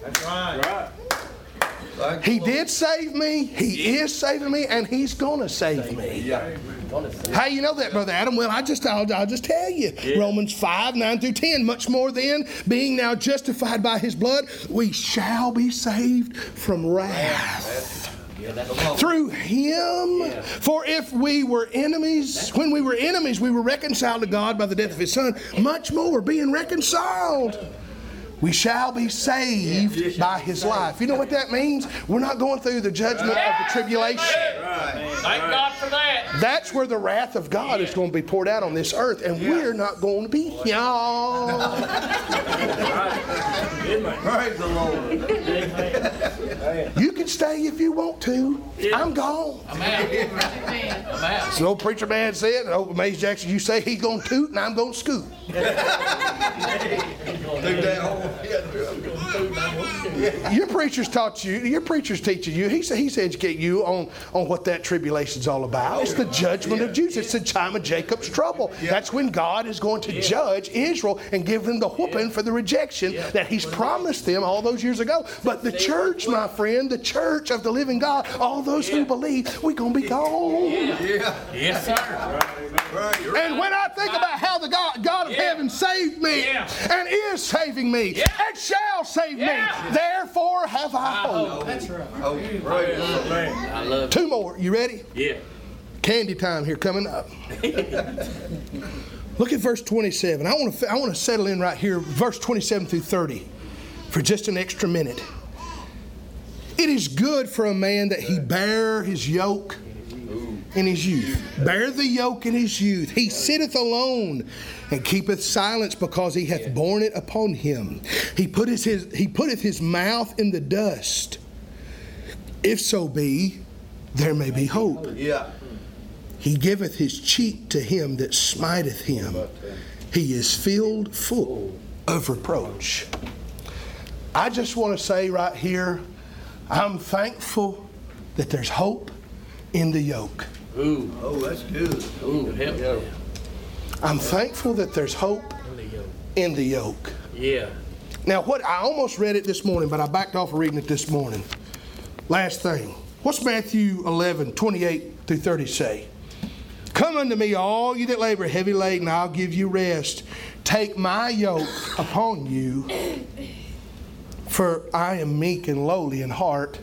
Speaker 4: That's right.
Speaker 1: He did save me, He is saving me, and He's going to save me. How you know that, Brother Adam? Well, I just, I'll, I'll just tell you. Romans 5, 9 through 10. Much more then, being now justified by his blood, we shall be saved from wrath. Through him. For if we were enemies, when we were enemies, we were reconciled to God by the death of his son. Much more, being reconciled. We shall be saved by his life. You know what that means? We're not going through the judgment of the tribulation.
Speaker 2: Thank God for that.
Speaker 1: That's where the wrath of God is going to be poured out on this earth, and we're not going to be y'all.
Speaker 3: Praise the Lord.
Speaker 1: You can stay if you want to. I'm gone.
Speaker 2: I'm out. I'm out.
Speaker 1: So old preacher man said, old Maze Jackson, you say he's going to toot and I'm going to scoot.
Speaker 3: Do that whole-
Speaker 1: Your preachers taught you, your preachers teaching you, he's, he's educating you on, on what that tribulation's all about. It's the judgment of Jews. It's the time of Jacob's trouble. That's when God is going to judge Israel and give them the whooping for the rejection that he's promised them all those years ago. But the church, my friend, the church of the living God, all those who believe, we're going to be gone.
Speaker 2: Yeah, Yes, sir.
Speaker 3: Right, you're
Speaker 1: And when I think about how the God, God of
Speaker 2: Yeah.
Speaker 1: heaven saved me
Speaker 2: Yeah.
Speaker 1: and is saving me
Speaker 2: Yeah.
Speaker 1: and shall save
Speaker 2: Yeah.
Speaker 1: me, therefore have I hope.
Speaker 3: oh, praise the Lord.
Speaker 2: I love it.
Speaker 1: Two more. You ready?
Speaker 2: Yeah.
Speaker 1: Candy time here coming up. Look at verse 27. I want to I want to settle in right here, verse 27 through 30, for just an extra minute. It is good for a man that he bear his yoke in his youth. Bear the yoke in his youth. He sitteth alone and keepeth silence because he hath borne it upon him. He putteth his, he putteth his mouth in the dust. If so be, there may be hope. He giveth his cheek to him that smiteth him. He is filled full of reproach. I just want to say right here, I'm thankful that there's hope in the yoke.
Speaker 2: Ooh,
Speaker 3: Oh, that's good.
Speaker 2: ooh, help me.
Speaker 1: I'm thankful that there's hope in the yoke.
Speaker 2: Yeah.
Speaker 1: Now, what I almost read it this morning, but I backed off of reading it this morning. Last thing. What's Matthew 11, 28 through 30 say? Come unto me, all you that labor heavy laden, I'll give you rest. Take my yoke upon you, for I am meek and lowly in heart,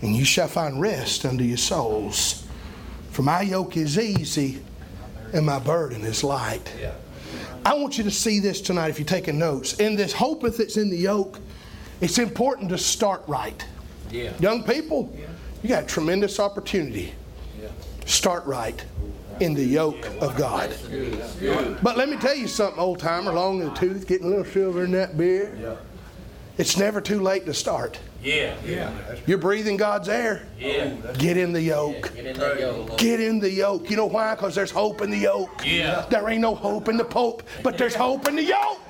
Speaker 1: and you shall find rest unto your souls. For my yoke is easy, and my burden is light. I want you to see this tonight if you're taking notes. In this hope that's in the yoke, it's important to start right.
Speaker 2: Yeah.
Speaker 1: Young people, you got a tremendous opportunity. Start right in the yoke of God. But let me tell you something, old timer, long in the tooth, getting a little silver in that beard. It's never too late to start.
Speaker 2: Yeah. Yeah.
Speaker 1: You're breathing God's air.
Speaker 2: Yeah.
Speaker 1: Get in the yoke.
Speaker 2: Get in there, yo.
Speaker 1: Get in the yoke. You know why? Because there's hope in the yoke.
Speaker 2: Yeah.
Speaker 1: There ain't no hope in the Pope, but there's hope in the yoke.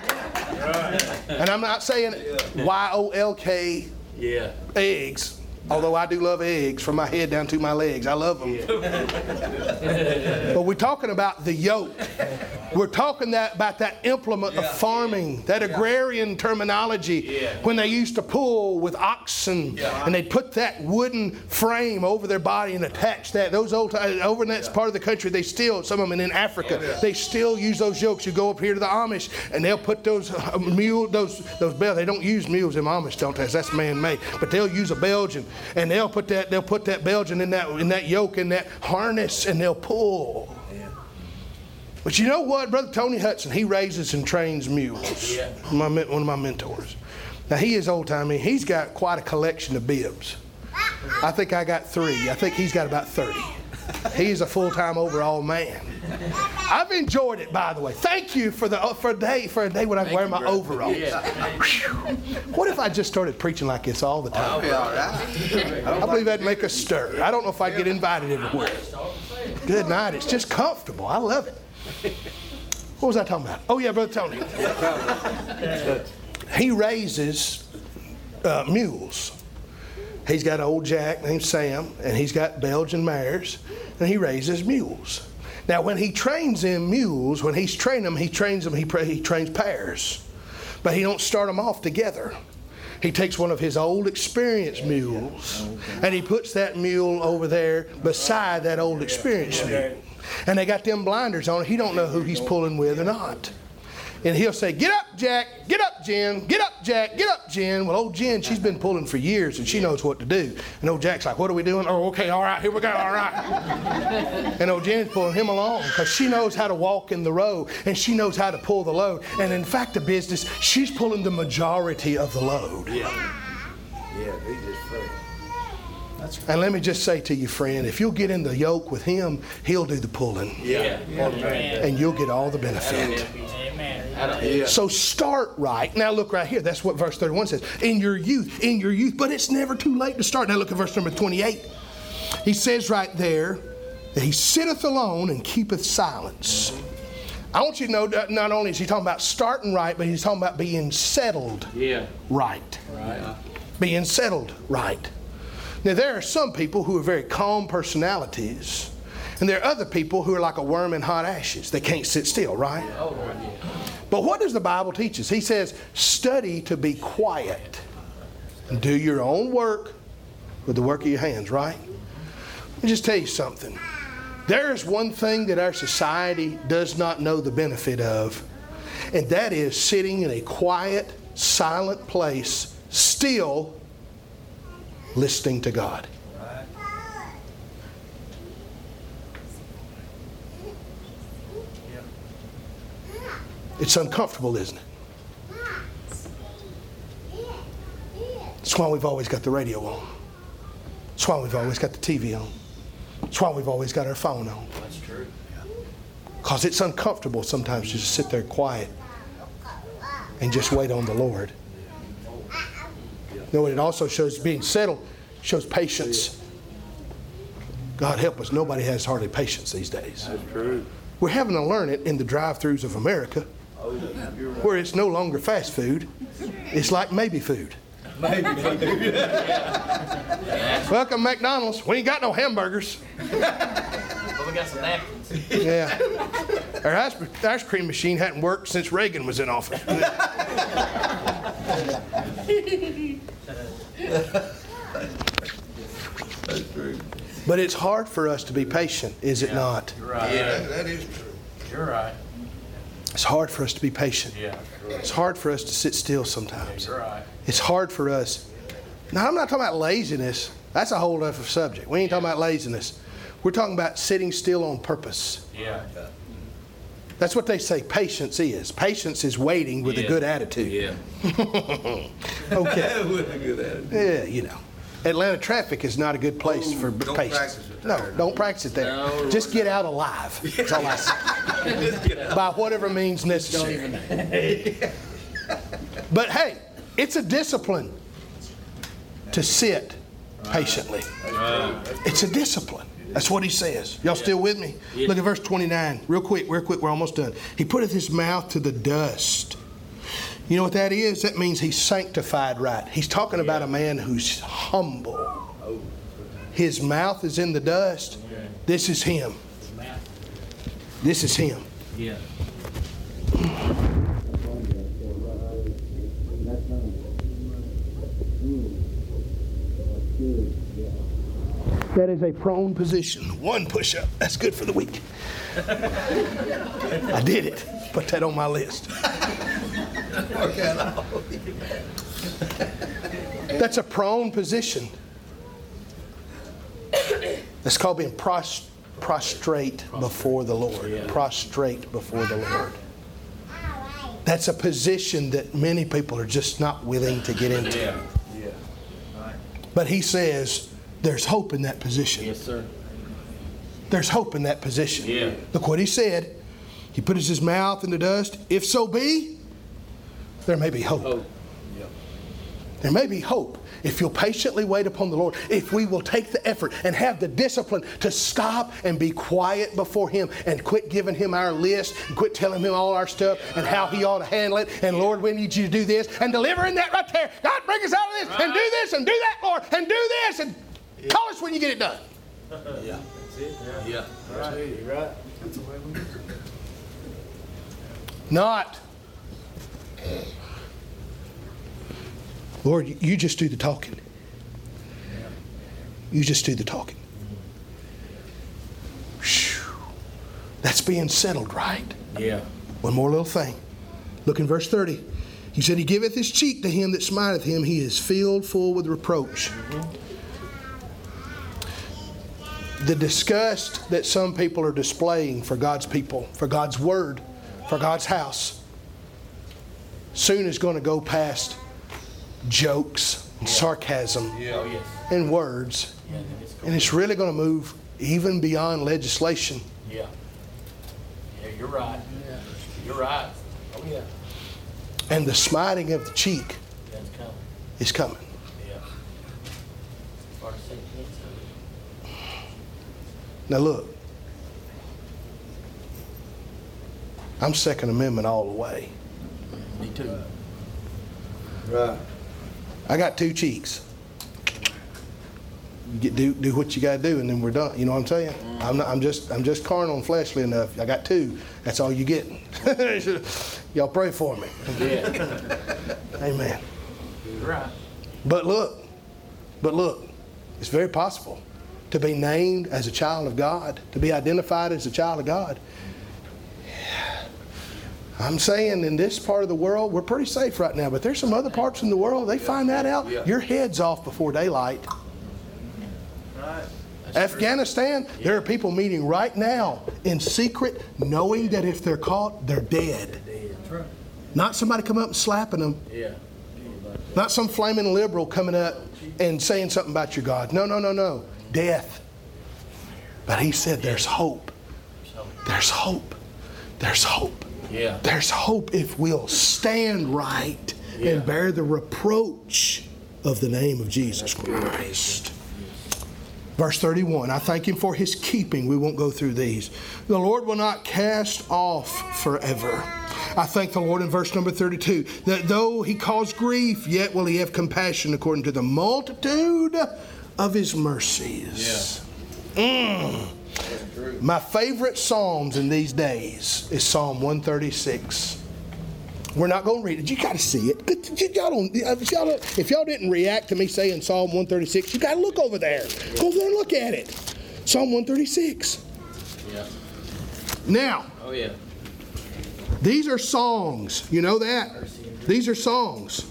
Speaker 1: And I'm not saying Y O L K
Speaker 2: Yeah.
Speaker 1: eggs, although I do love eggs from my head down to my legs. I love them. but we're talking about the yoke. We're talking that about that implement of farming, that agrarian terminology,
Speaker 2: Yeah.
Speaker 1: when they used to pull with oxen, and they'd put that wooden frame over their body and attach that. Those old over in that part of the country, they still some of them in Africa, they still use those yokes. You go up here to the Amish, and they'll put those uh, mule those those bell. They don't use mules in Amish, don't they? That's man-made, but they'll use a Belgian, and they'll put that they'll put that Belgian in that in that yoke in that harness, and they'll pull. But you know what, Brother Tony Hudson, he raises and trains mules.
Speaker 2: Yeah.
Speaker 1: My, one of my mentors. Now he is old timey. He's got quite a collection of bibs. I think I got three. I think he's got about 30. He's a full-time overall man. I've enjoyed it, by the way. Thank you for the for a day for a day when I wear my overalls. Whew. What if I just started preaching like this all the time?
Speaker 3: Be all right.
Speaker 1: I believe that'd make a stir. I don't know if I'd get invited everywhere. Good night. It's just comfortable. I love it. What was I talking about? Oh yeah, Brother Tony. He raises uh, mules. He's got old Jack named Sam, and he's got Belgian mares, and he raises mules. Now, when he trains them mules, when he's training them, he trains them. He, he trains pairs, but he don't start them off together. He takes one of his old experienced mules, and he puts that mule over there beside that old experienced mule. And they got them blinders on. He don't know who he's pulling with or not. And he'll say, Get up, Jack. Get up, Jen. Get up, Jack. Get up, Jen. Well, old Jen, she's been pulling for years and she knows what to do. And old Jack's like, What are we doing? Oh, okay, all right, here we go, all right. and old Jen's pulling him along because she knows how to walk in the row and she knows how to pull the load. And in fact, the business, she's pulling the majority of the load.
Speaker 3: Yeah, Yeah, he just free.
Speaker 1: And let me just say to you, friend, if you'll get in the yoke with him, he'll do the pulling
Speaker 2: Yeah.
Speaker 1: and you'll get all the benefit.
Speaker 3: Yeah.
Speaker 1: So start right. Now look right here. That's what verse 31 says. In your youth, in your youth. But it's never too late to start. Now look at verse number 28. He says right there that he sitteth alone and keepeth silence. I want you to know that not only is he talking about starting right, but he's talking about being settled
Speaker 2: Yeah.
Speaker 1: right.
Speaker 2: Right.
Speaker 1: Being settled right. Now there are some people who are very calm personalities. And there are other people who are like a worm in hot ashes. They can't sit still, right? But what does the Bible teach us? He says, study to be quiet and do your own work with the work of your hands, right? Let me just tell you something. There is one thing that our society does not know the benefit of, and that is sitting in a quiet, silent place, still listening to God. It's uncomfortable, isn't it? That's why we've always got the radio on. That's why we've always got the TV on. That's why we've always got our phone on.
Speaker 2: That's true.
Speaker 1: Because it's uncomfortable sometimes to just sit there quiet and just wait on the Lord. You know what it also shows being settled, shows patience. God help us, nobody has hardly patience these days.
Speaker 3: That's true.
Speaker 1: We're having to learn it in the drive throughs of America, oh, where it's no longer fast food, it's like maybe food. Maybe. Welcome, McDonald's. We ain't got no hamburgers.
Speaker 2: But we got some napkins.
Speaker 1: Yeah. Our ice, ice cream machine hadn't worked since Reagan was in office.
Speaker 3: That's true.
Speaker 1: But it's hard for us to be patient, is it not?
Speaker 2: You're right.
Speaker 3: Yeah, that is true.
Speaker 2: You're right.
Speaker 1: It's hard for us to be patient.
Speaker 2: Yeah.
Speaker 1: It's hard for us to sit still sometimes.
Speaker 2: You're right.
Speaker 1: It's hard for us. Now, I'm not talking about laziness. That's a whole other subject. We ain't talking about laziness. We're talking about sitting still on purpose.
Speaker 2: Yeah.
Speaker 1: That's what they say patience is. Patience is waiting with a good attitude.
Speaker 2: Yeah.
Speaker 1: Okay.
Speaker 3: With a good attitude.
Speaker 1: Yeah, you know. Atlanta traffic is not a good place for
Speaker 3: don't
Speaker 1: patience. no, don't practice it there.
Speaker 2: No.
Speaker 1: Just get out alive. That's all I say. By whatever means necessary. but hey, it's a discipline to sit patiently. It's a discipline. That's what he says. Y'all still with me? Look at verse 29. Real quick, real quick, we're almost done. He putteth his mouth to the dust. You know what that is? That means he's sanctified right. He's talking about a man who's humble. His mouth is in the dust. This is him. This is him.
Speaker 2: Yeah.
Speaker 1: That is a prone position. One push up. That's good for the week. I did it. Put that on my list. That's a prone position. That's called being pros- prostrate before the Lord. Prostrate before the Lord. That's a position that many people are just not willing to get into. But he says there's hope in that position.
Speaker 2: Yes, sir.
Speaker 1: There's hope in that position.
Speaker 2: Yeah.
Speaker 1: Look what he said. He put his mouth in the dust. If so be, there may be hope.
Speaker 2: Oh.
Speaker 1: There may be hope if you'll patiently wait upon the Lord, if we will take the effort and have the discipline to stop and be quiet before Him and quit giving Him our list and quit telling Him all our stuff and how He ought to handle it. And Lord, we need you to do this and delivering that right there. God, bring us out of this and do this and do that, Lord, and do this and call us when you get it done.
Speaker 2: Yeah. Yeah.
Speaker 3: You're right.
Speaker 1: That's the way we Not. Lord, you just do the talking. You just do the talking. Phew. That's being settled right.
Speaker 2: Yeah.
Speaker 1: One more little thing. Look in verse 30. He said, He giveth his cheek to him that smiteth him. He is filled full with reproach. Mm-hmm. The disgust that some people are displaying for God's people, for God's word, for God's house, soon is going to go past jokes and sarcasm and words.
Speaker 2: Yeah, then it's cool.
Speaker 1: And it's really going to move even beyond legislation.
Speaker 2: Yeah. Yeah, you're right. You're right. Oh, yeah.
Speaker 1: And the smiting of the cheek
Speaker 2: coming.
Speaker 1: is coming.
Speaker 2: Yeah. Hard to say against
Speaker 1: Now look, I'm Second Amendment all the way.
Speaker 2: Me too.
Speaker 3: Right.
Speaker 1: I got two cheeks. You get, do do what you got to do, and then we're done. You know what I'm saying? Mm. I'm not, I'm just I'm just carnal and fleshly enough. I got two. That's all you get. Y'all pray for me.
Speaker 2: Yeah.
Speaker 1: Amen.
Speaker 2: Right.
Speaker 1: But look, but look, it's very possible to be named as a child of God, to be identified as a child of God. I'm saying in this part of the world, we're pretty safe right now, but there's some other parts in the world, they find that out, your head's off before daylight. Afghanistan, there are people meeting right now in secret, knowing that if they're caught, they're dead. Not somebody coming up and slapping them,
Speaker 2: Yeah.
Speaker 1: not some flaming liberal coming up and saying something about your God. No, no, no, no. Death. But he said there's hope. There's hope. There's hope.
Speaker 2: yeah.
Speaker 1: There's hope if we'll stand right
Speaker 2: Yeah.
Speaker 1: and bear the reproach of the name of Jesus Christ. Verse 31, I thank him for his keeping. We won't go through these. The Lord will not cast off forever. I thank the Lord in verse number 32 that though he cause grief, yet will he have compassion according to the multitude of his mercies. Mm. My favorite Psalms in these days is Psalm 136. We're not going to read it. You got to see it. Y'all don't, if, y'all don't, if y'all didn't react to me saying Psalm 136, you got to look over there. Go over there and look at it. Psalm 136.
Speaker 2: Yeah.
Speaker 1: Now,
Speaker 2: Oh, yeah.
Speaker 1: these are songs. You know that? These are songs.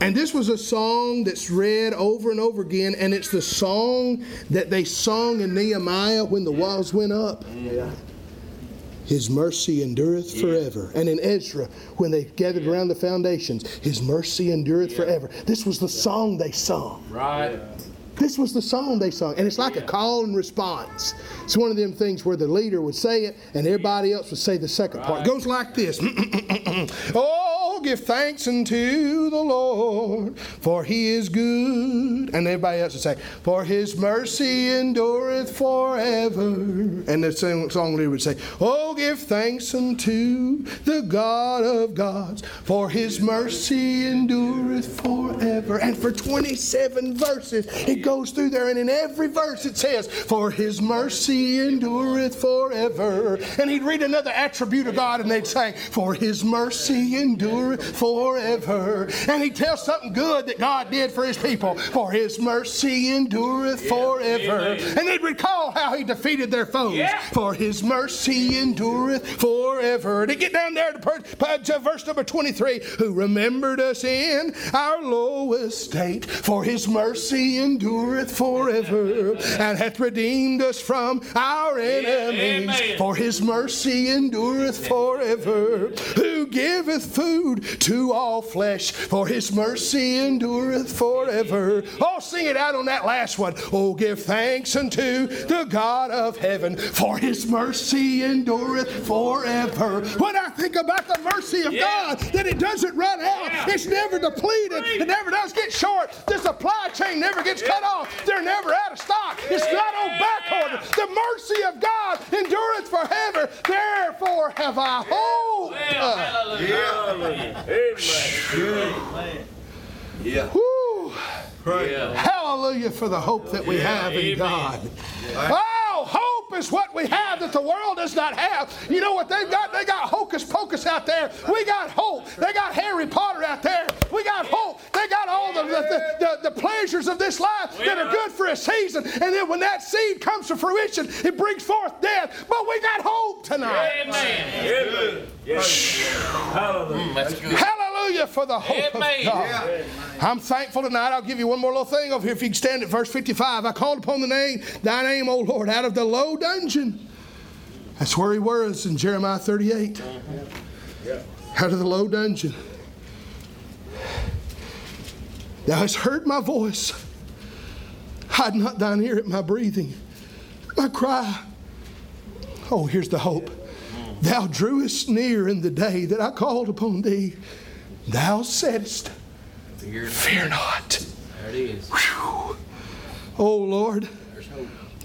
Speaker 1: And this was a song that's read over and over again, and it's the song that they sung in Nehemiah when the walls went up. Yeah. His mercy endureth forever. And in Ezra, when they gathered around the foundations, His mercy endureth forever. This was the song they sung.
Speaker 2: Right.
Speaker 1: This was the song they sung. And it's like a call and response. It's one of them things where the leader would say it and everybody else would say the second part. It goes like this Oh, give thanks unto the Lord, for he is good. And everybody else would say, For his mercy endureth forever. And the song song leader would say, Oh, give thanks unto the God of gods, for his mercy endureth forever. And for 27 verses, it goes through there, and in every verse it says, For his mercy endureth forever. And he'd read another attribute of God, and they'd say, For his mercy endureth forever. And he tells something good that God did for his people, for his mercy endureth forever. And they'd recall how he defeated their foes. For his mercy endureth forever. To get down there to, per, to verse number 23, who remembered us in our lowest state. For his mercy endureth forever, and hath redeemed us from our enemies. For his mercy endureth forever. Who giveth food to all flesh, for his mercy endureth forever. Oh, sing it out on that last one. Oh, give thanks unto the God of heaven, for his mercy endureth forever. When I think about the mercy of God, that it doesn't run out, it's never depleted, it never does get short. The supply chain never gets cut off, they're never out of stock, it's not on back order. The mercy of God endureth forever, therefore have I hope.
Speaker 3: Amen. Yeah.
Speaker 1: Woo.
Speaker 3: Praise.
Speaker 1: Hallelujah for the hope that we have in God. Oh, hope is what we have that the world does not have. You know what they've got? They got hocus pocus out there. We got hope. They got Harry Potter out there. We got hope. They got all the, the, the, the pleasures of this life that are good for a season. And then when that seed comes to fruition, it brings forth death. But we got hope tonight.
Speaker 2: Amen.
Speaker 3: Hallelujah.
Speaker 1: Hallelujah for the hope
Speaker 2: Amen.
Speaker 1: of God. I'm thankful tonight. I'll give you one more little thing over here. If you can stand at verse 55. I called upon the name, thy name, O Lord, out of the low dungeon. That's where he was in Jeremiah 38. Out of the low dungeon. Thou hast heard my voice. Hide not thine ear at my breathing, my cry. Oh, here's the hope. Thou drewest near in the day that I called upon thee. Thou saidst, Fear not.
Speaker 2: There it is.
Speaker 1: Whew. Oh Lord,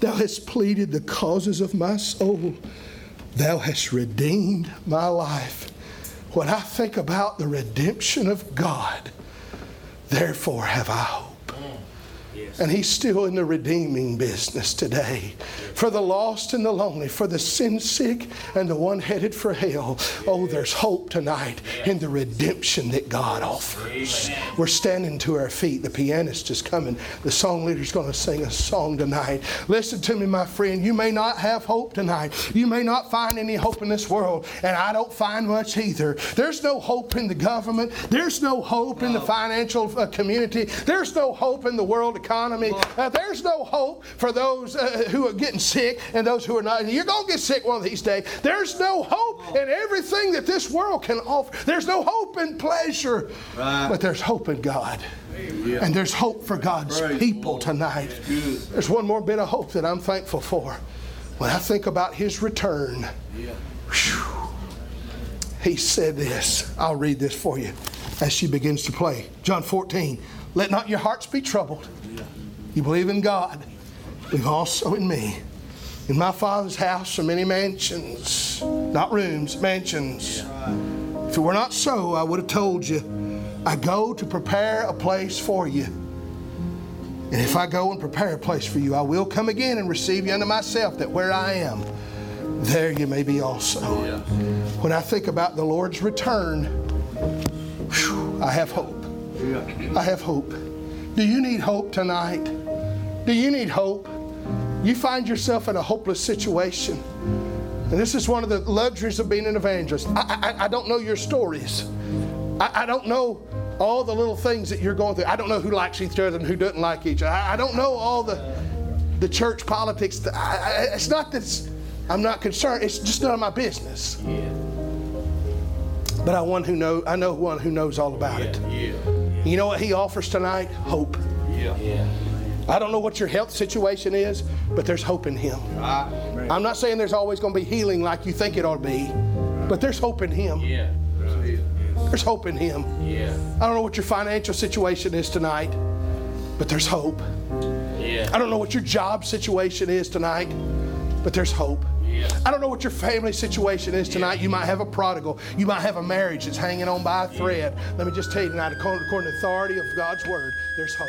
Speaker 1: Thou hast pleaded the causes of my soul. Thou hast redeemed my life. When I think about the redemption of God, therefore have I hope. And he's still in the redeeming business today. For the lost and the lonely, for the sin sick and the one headed for hell. Oh, there's hope tonight in the redemption that God offers. We're standing to our feet. The pianist is coming. The song leader's going to sing a song tonight. Listen to me, my friend. You may not have hope tonight. You may not find any hope in this world, and I don't find much either. There's no hope in the government. There's no hope in the financial uh, community. There's no hope in the world economy. Uh, there's no hope for those uh, who are getting sick and those who are not. You're going to get sick one of these days. There's no hope in everything that this world can offer. There's no hope in pleasure,
Speaker 3: Right.
Speaker 1: but there's hope in God. And there's hope for God's
Speaker 3: Praise
Speaker 1: people
Speaker 3: Lord.
Speaker 1: tonight. There's one more bit of hope that I'm thankful for. When I think about his return, whew, he said this. I'll read this for you as she begins to play. John 14. Let not your hearts be troubled. You believe in God, believe also in me. In my Father's house are many mansions, not rooms, mansions. If it were not so, I would have told you, I go to prepare a place for you. And if I go and prepare a place for you, I will come again and receive you unto myself, that where I am, there you may be also. When I think about the Lord's return, whew, I have hope. I have hope. Do you need hope tonight? Do you need hope? You find yourself in a hopeless situation. And this is one of the luxuries of being an evangelist. I, I, I don't know your stories. I, I don't know all the little things that you're going through. I don't know who likes each other and who doesn't like each other. I, I don't know all the the church politics. It's not that I'm not concerned. It's just none of my business. But I one who know I know one who knows all about it. You know what he offers tonight? Hope.
Speaker 2: Yeah.
Speaker 1: I don't know what your health situation is, but there's hope in him. I'm not saying there's always going to be healing like you think it ought to be, but there's hope in him.
Speaker 2: Yeah.
Speaker 1: There's hope in him.
Speaker 2: Yeah.
Speaker 1: I don't know what your financial situation is tonight, but there's hope.
Speaker 2: Yeah.
Speaker 1: I don't know what your job situation is tonight, but there's hope. I don't know what your family situation is tonight. You might have a prodigal. You might have a marriage that's hanging on by a thread. Let me just tell you tonight, according to the authority of God's word, there's hope.